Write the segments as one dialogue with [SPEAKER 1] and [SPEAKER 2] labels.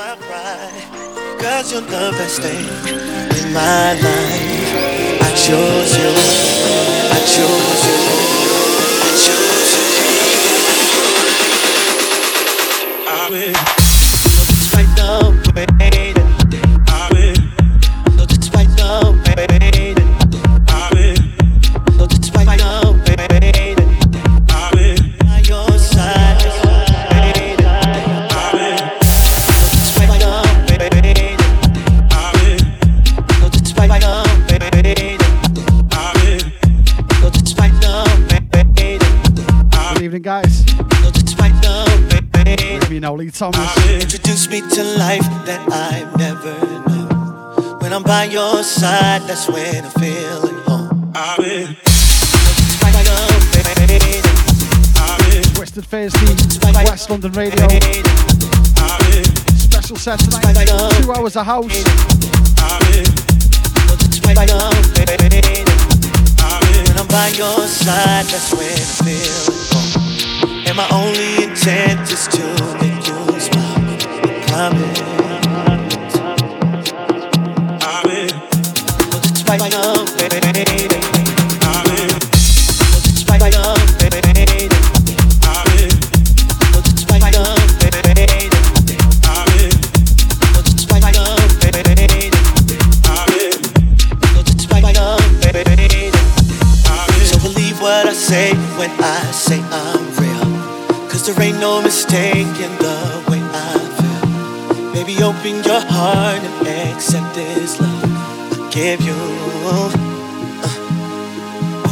[SPEAKER 1] my pride. Cause you're the best thing in my life. I chose you. I chose you. I chose you. I will. Despite the way
[SPEAKER 2] Thomas. Ah.
[SPEAKER 1] Introduce me to life that I've never known. When I'm by your side, that's when I feel at home. I've been
[SPEAKER 2] Thursday, Quest London Radio. Ah, Special set tonight. Two hours of house.
[SPEAKER 1] When I'm by your side, that's when I feel at home. And my only intent is to say when I say I'm real. Cause there ain't no mistake in the open your heart and accept this love I give you. Uh,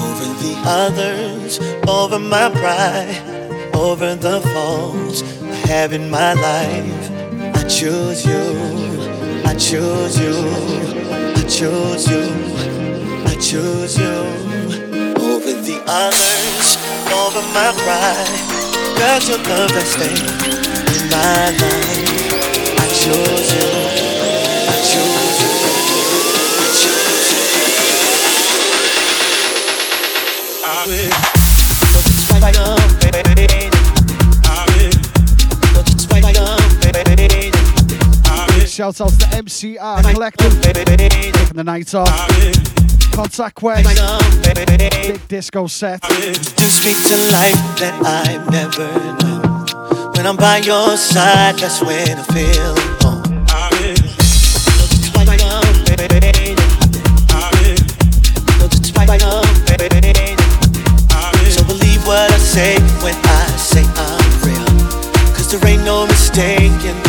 [SPEAKER 1] over the others, over my pride, over the faults I have in my life. I choose you, I choose you, I choose you, I choose you over the others, over my pride. Cause you're the best thing in my life.
[SPEAKER 2] Shout out to MCR Collective. Taking the night off. Contact Quest. Big disco set.
[SPEAKER 1] Introduce me to life that I've never known. When I'm by your side, that's when I feel when I say I'm real. Cause there ain't no mistake in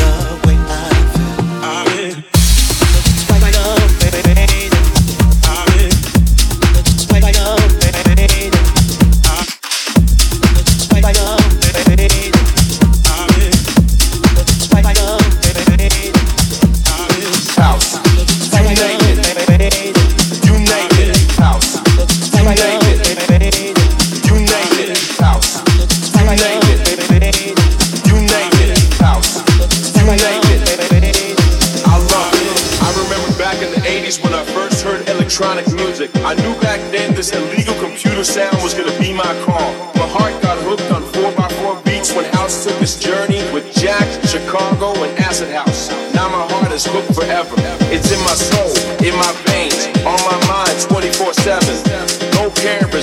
[SPEAKER 3] beats when House took his journey with Jack, Chicago, and Acid House. Now my heart is hooked forever. It's in my soul, in my veins, on my mind 24 7. Don't care if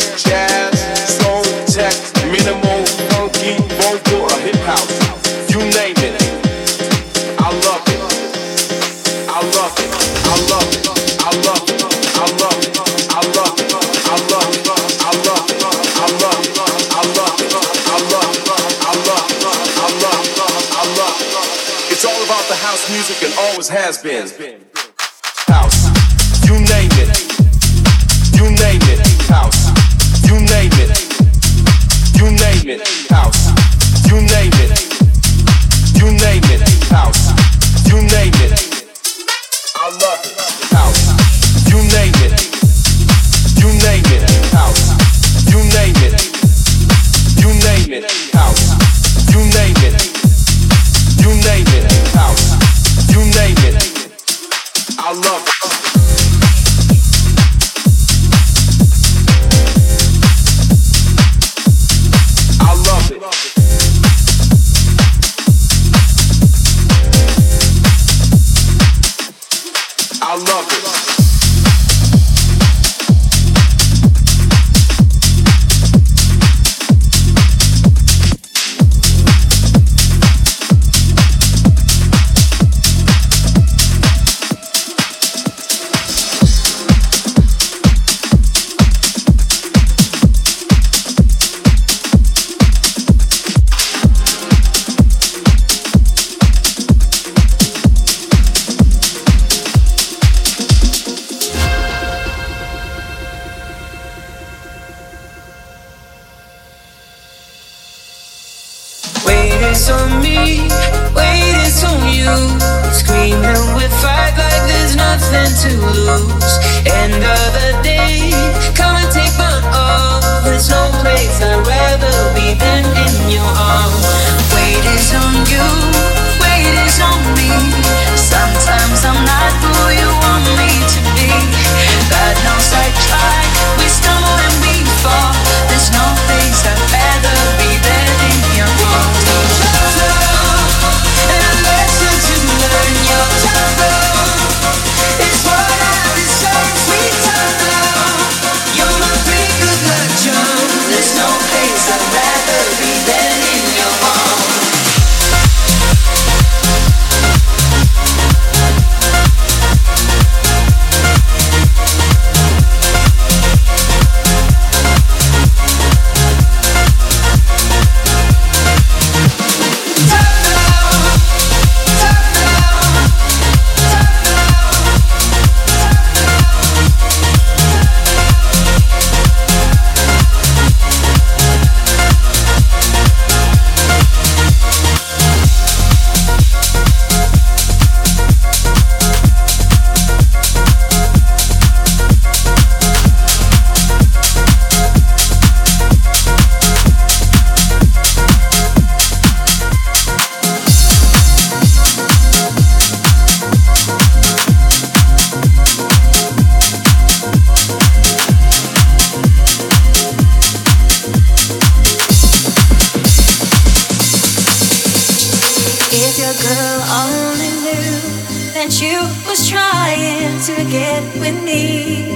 [SPEAKER 4] that you was trying to get with me.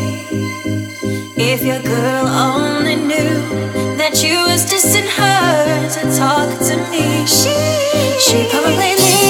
[SPEAKER 4] If your girl only knew that you was dissing her to talk to me, she she probably.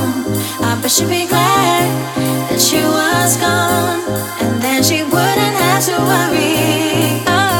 [SPEAKER 4] was gone, and then she wouldn't have to worry. Oh.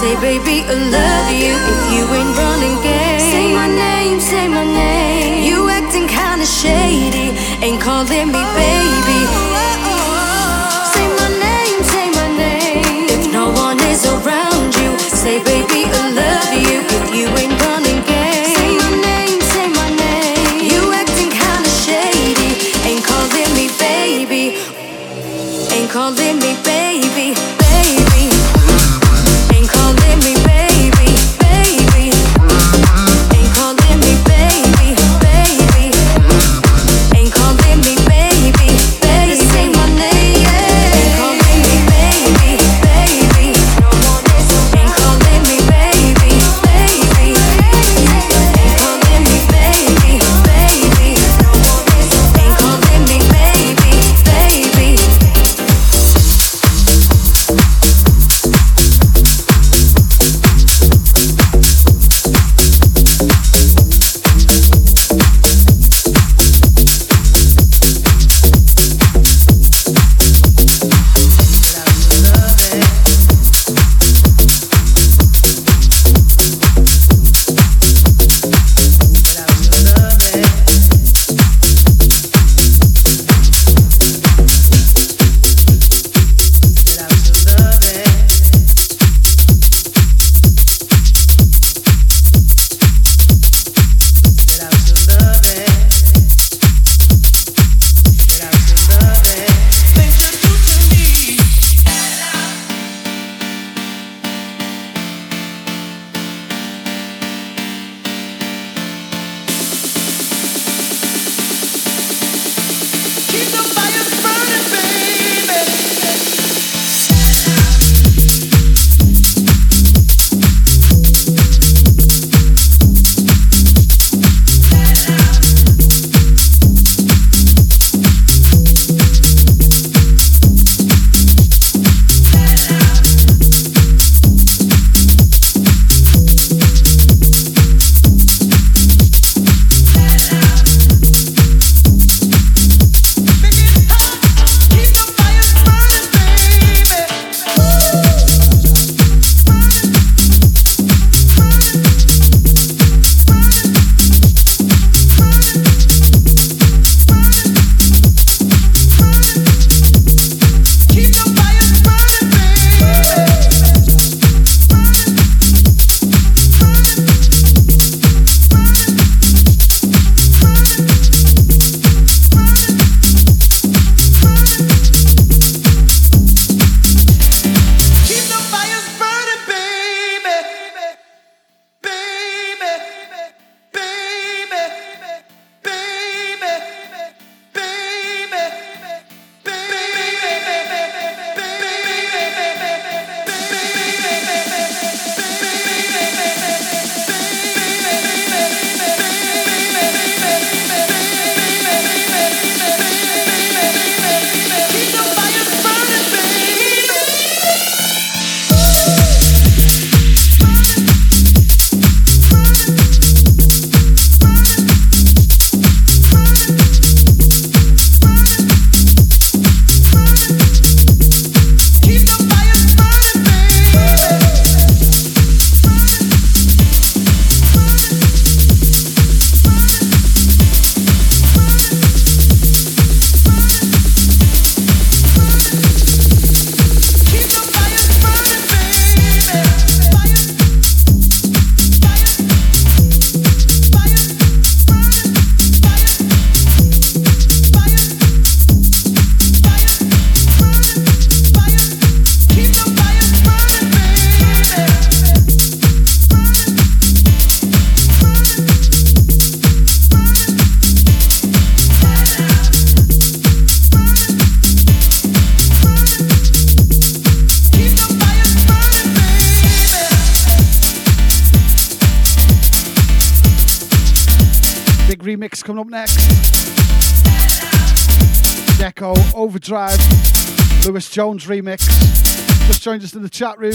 [SPEAKER 5] Say, baby, I love you if you ain't running game. Say my name, say my name. You acting kinda shady, ain't calling me baby. Say my name, say my name. If no one is around you, say, baby, I love you if you ain't.
[SPEAKER 6] Next. Deco, Overdrive, Lewis Jones remix. Just joined us in the chat room.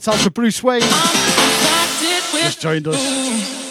[SPEAKER 7] Shout out to Bruce Wayne. Just joined us.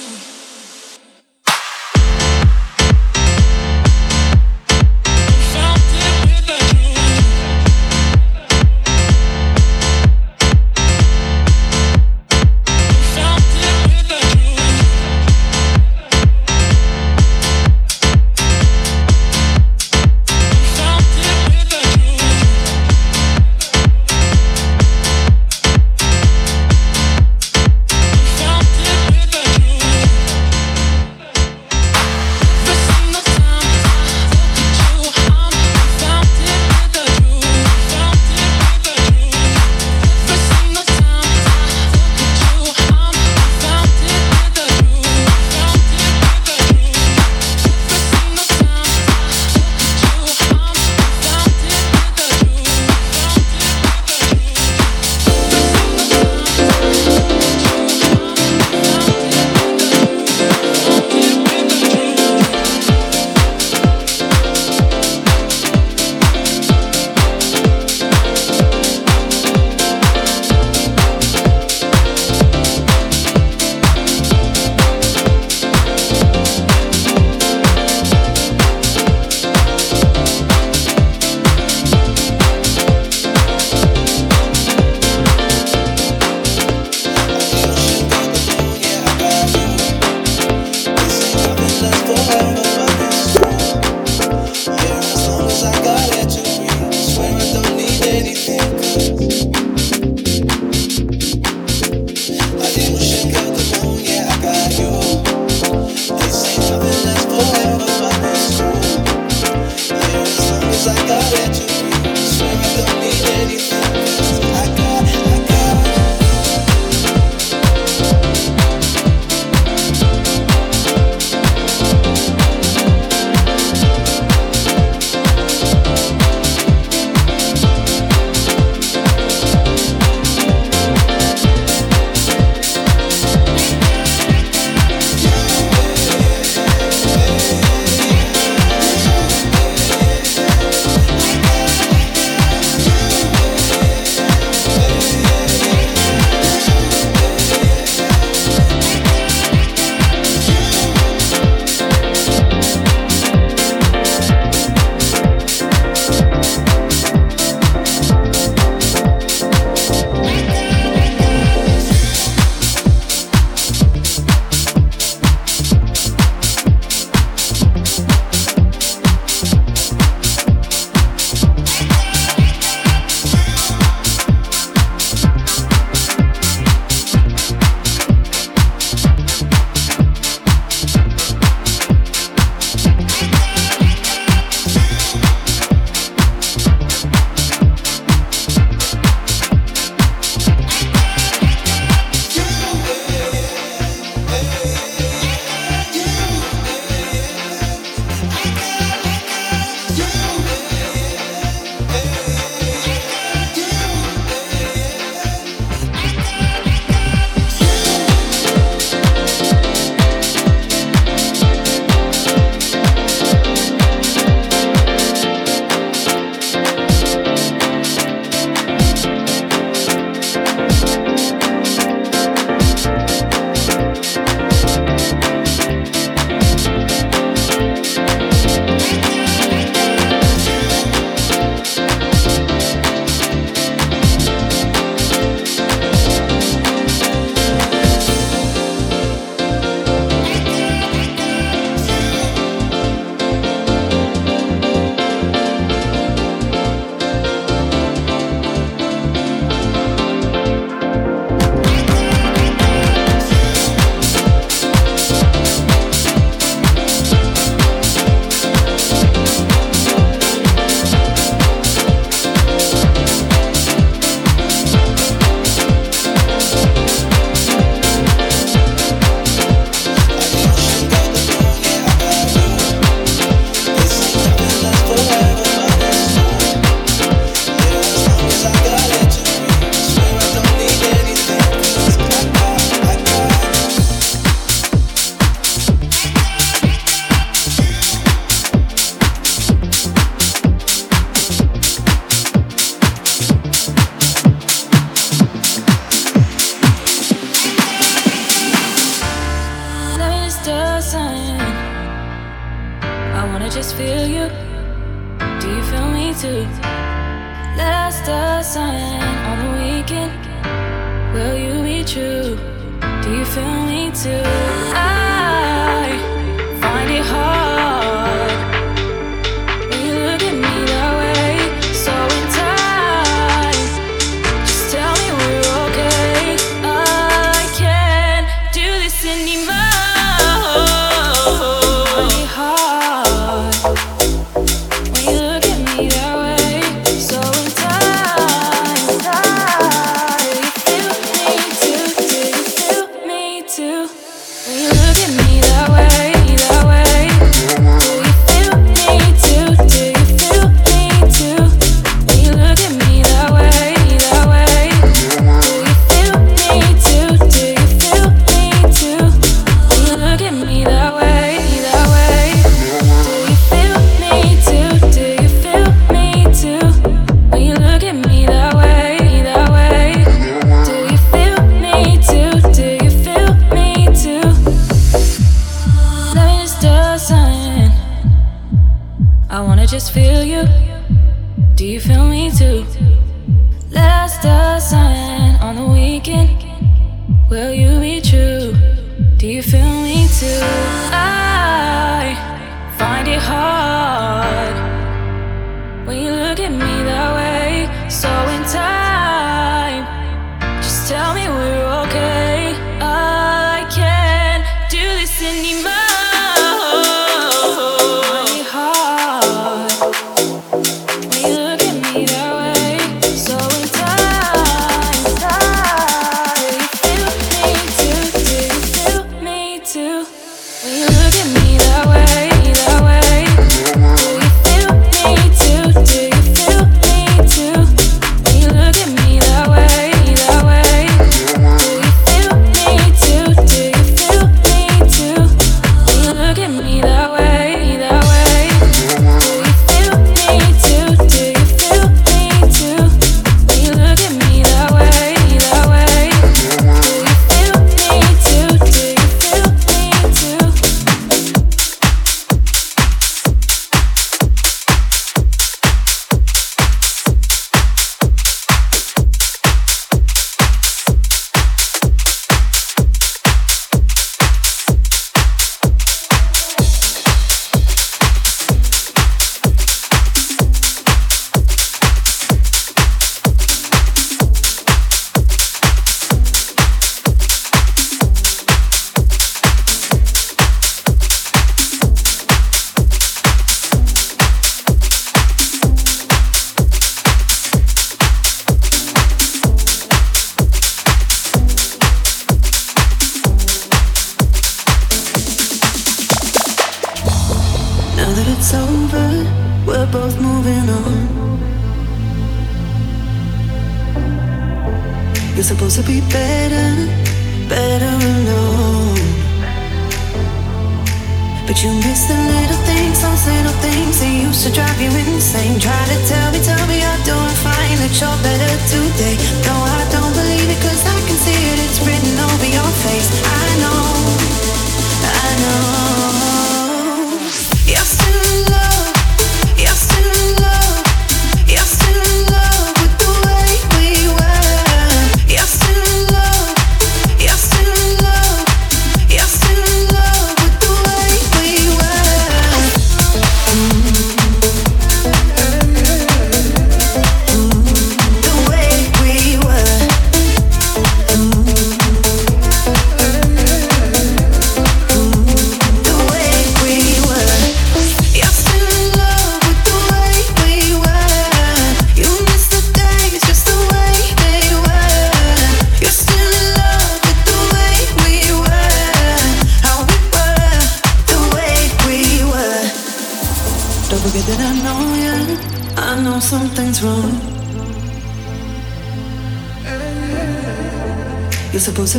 [SPEAKER 6] Do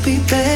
[SPEAKER 8] to be better,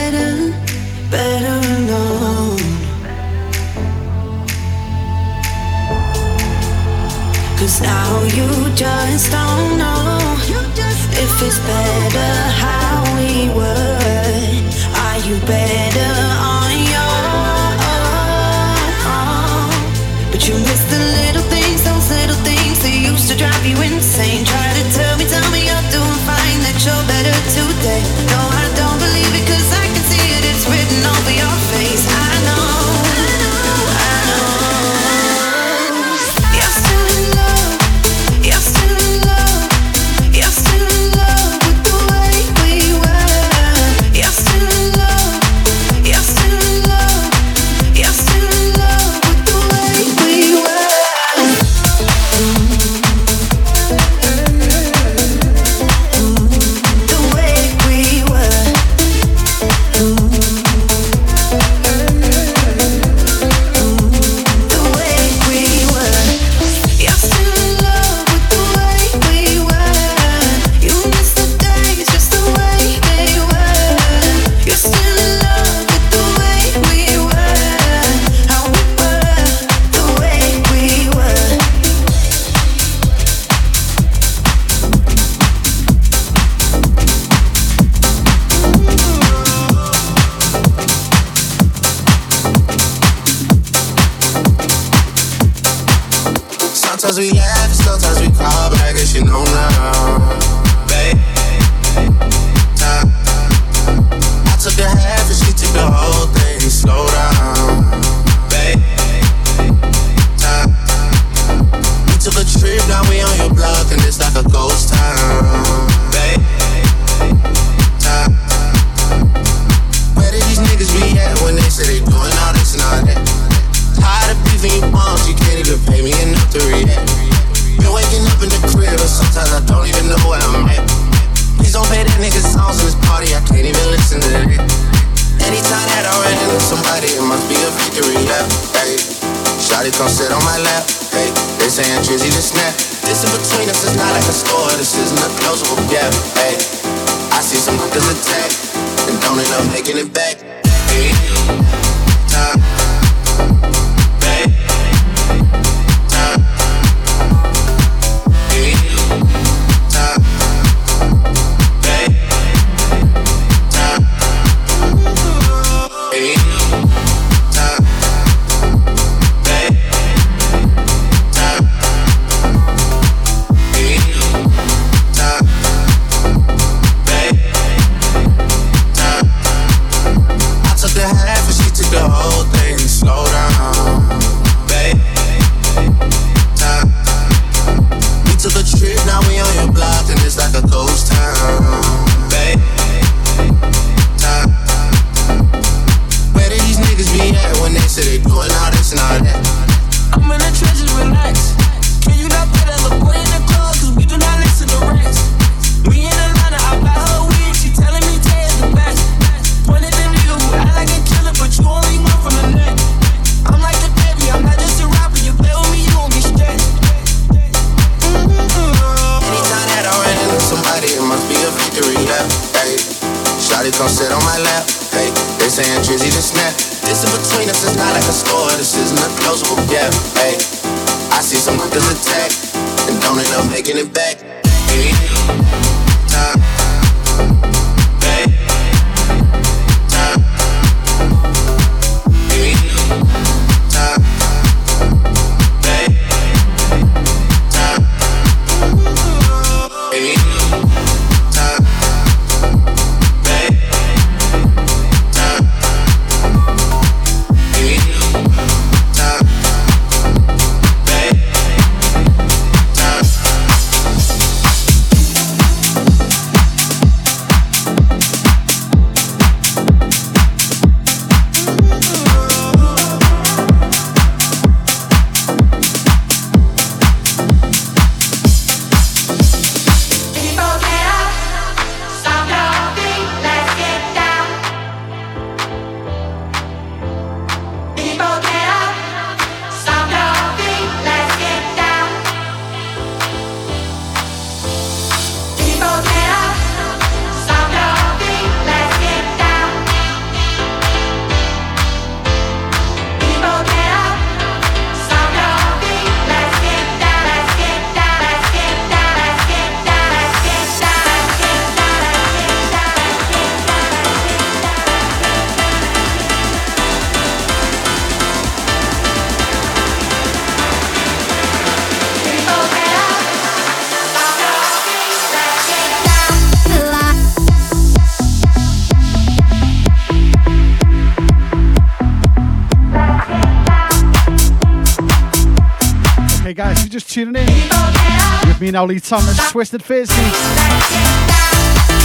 [SPEAKER 2] Dean Ollie Thomas, Twisted Fiercely.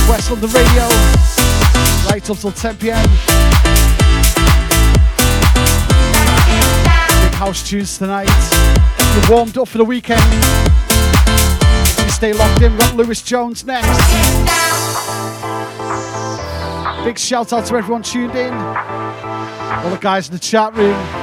[SPEAKER 2] Quest London Radio, right up till 10 pm. Big house tunes tonight. You're warmed up for the weekend. You stay locked in, got Lewis Jones next. Big shout out to everyone tuned in, all the guys in the chat room.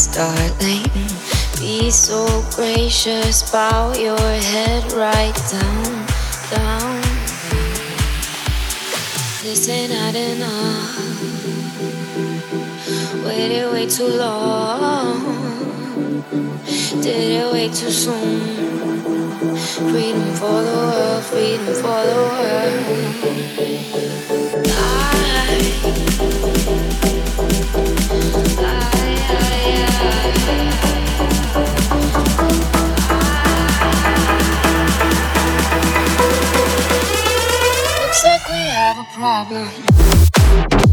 [SPEAKER 4] please, darling. Be so gracious, bow your head right down, down. This ain't not enough. Waited way too long. Did it way too soon. Freedom for the world, freedom for the world. I problem.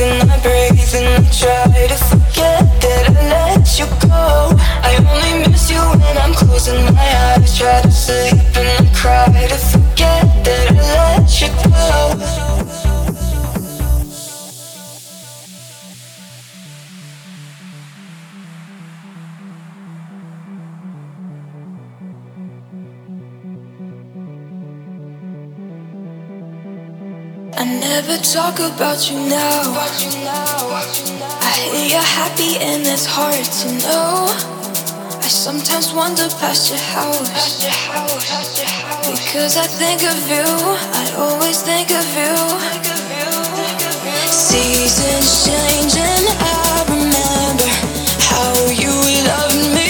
[SPEAKER 6] and I breathe and I try to forget that I let you go. I only miss you when I'm closing my eyes. Try to sleep and I cry to forget that I let you go. never talk about you now. I hear you're happy and it's hard to know. I sometimes wander past your house. Because I think of you, I always think of you. Seasons changing, I remember how you loved me.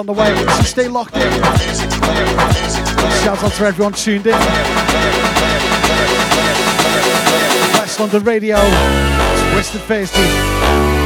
[SPEAKER 2] on the way. So stay locked in. Shout out to everyone tuned in. Quest London Radio,
[SPEAKER 9] Western Face.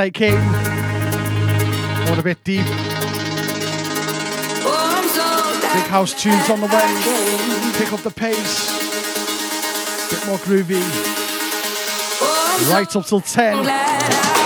[SPEAKER 7] Friday King. Going a bit deep. Big house tunes on the way. Pick up the pace. Bit more groovy. Right up till 10.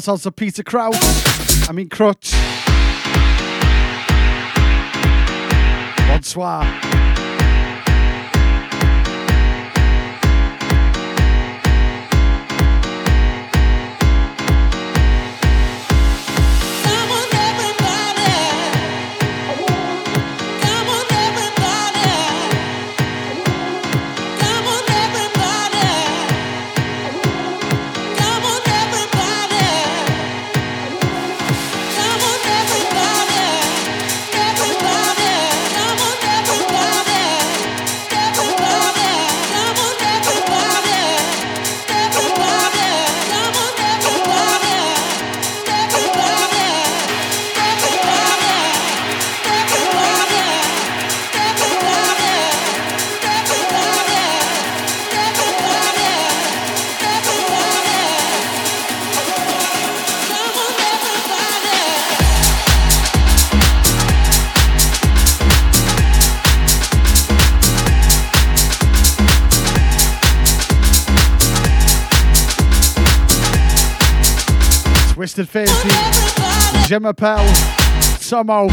[SPEAKER 10] Shout out to Peter Kraut. I mean Crutch. Bonsoir. Fancy, Je m'appelle Samo.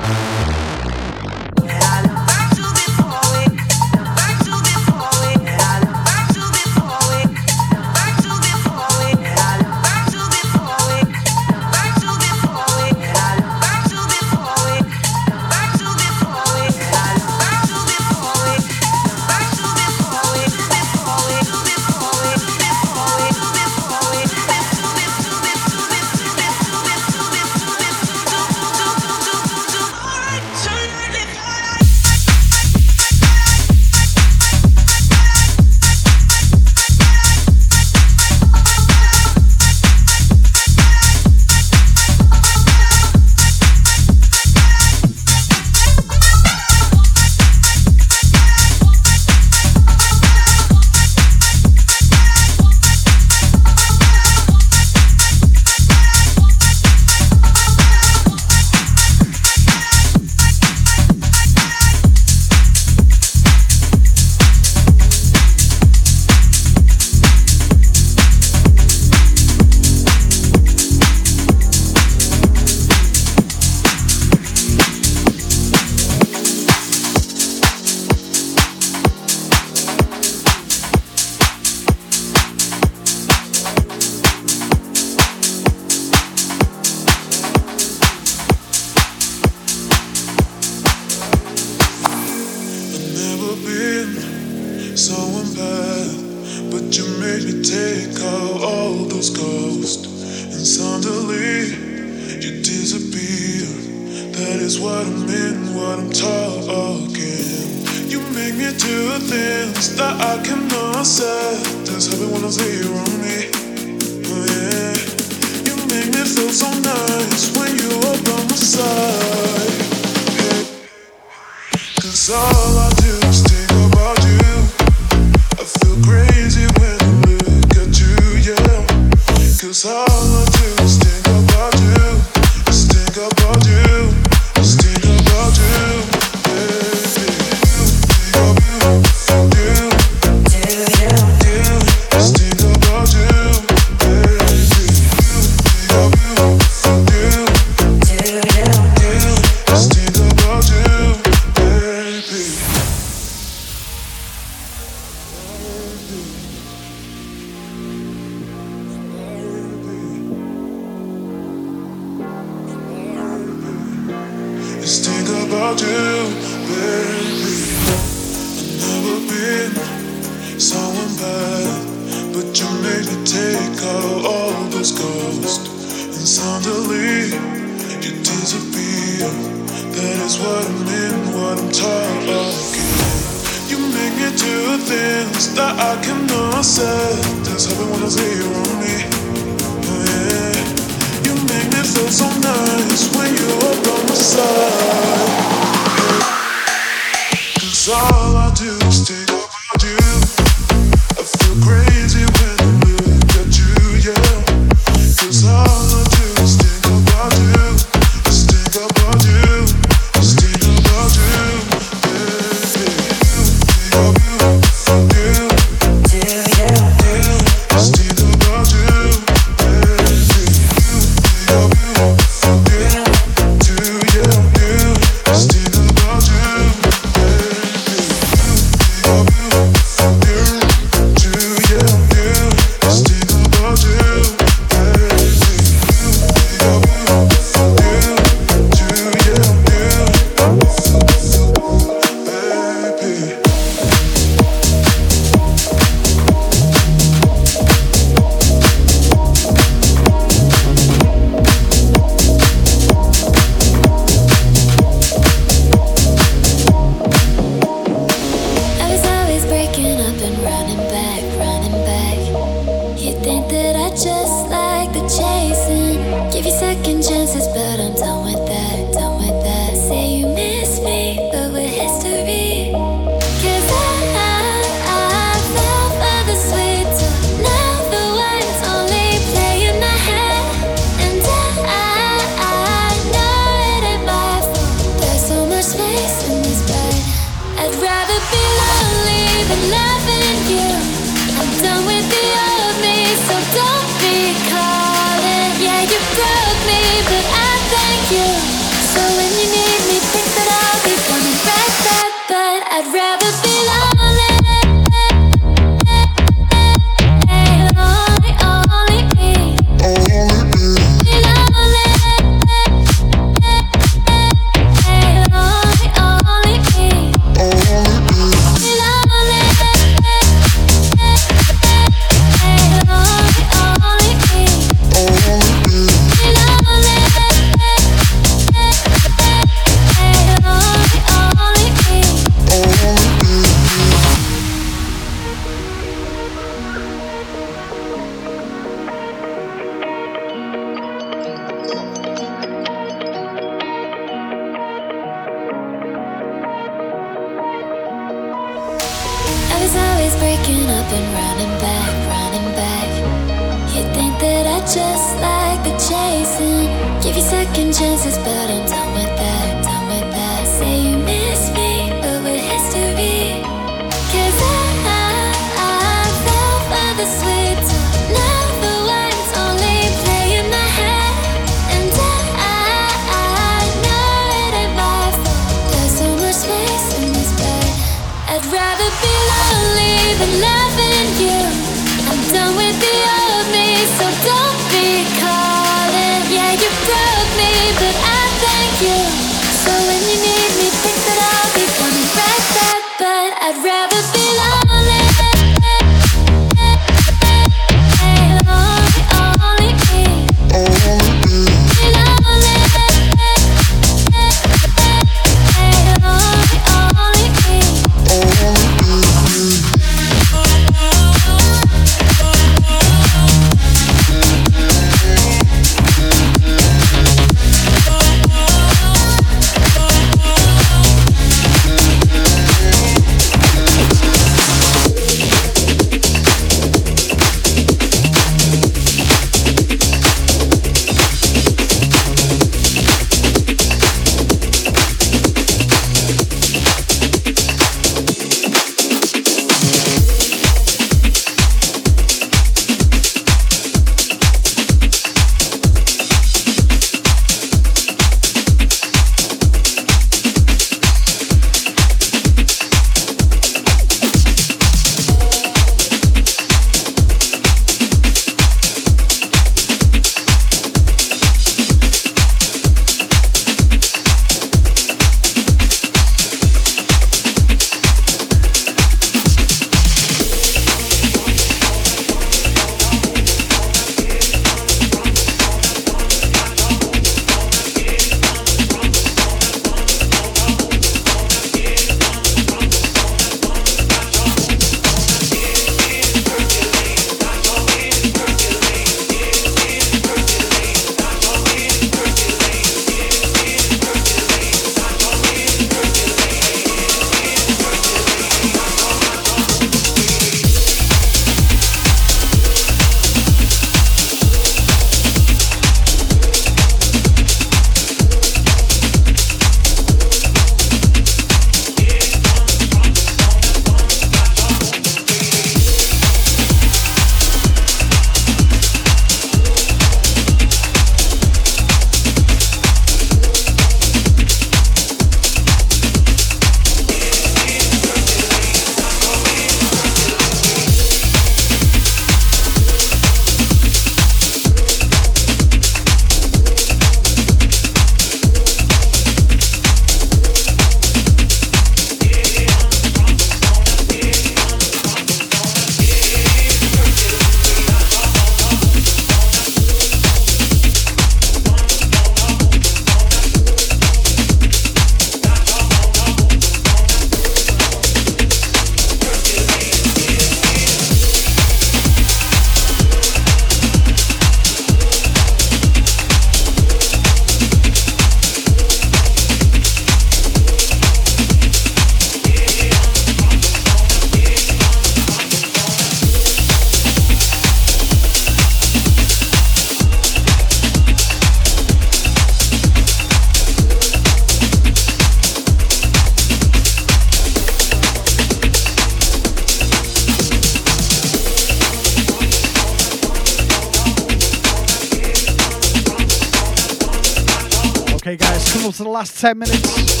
[SPEAKER 6] 10 minutes.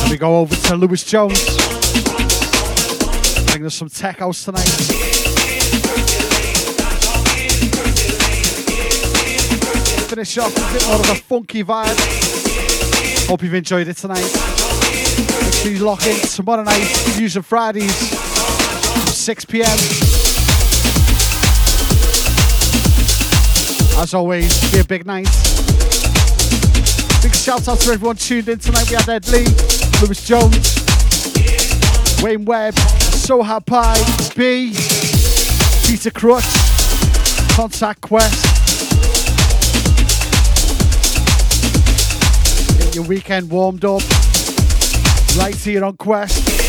[SPEAKER 6] And we go over to Lewis Jones. Bring us some tech house tonight. Finish off with a bit more of a funky vibe. Hope you've enjoyed it tonight. Make sure you lock in tomorrow night, of Fridays, 6 pm. As always, be a big night. Shout out to everyone tuned in tonight. We had Ed Lee, Lewis Jones, Wayne Webb, Soha Pie, B, Peter Crutch, Contact Quest. Get your weekend warmed up right here on Quest.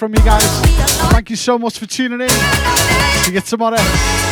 [SPEAKER 2] From you guys. Thank you so much for tuning in. See you tomorrow.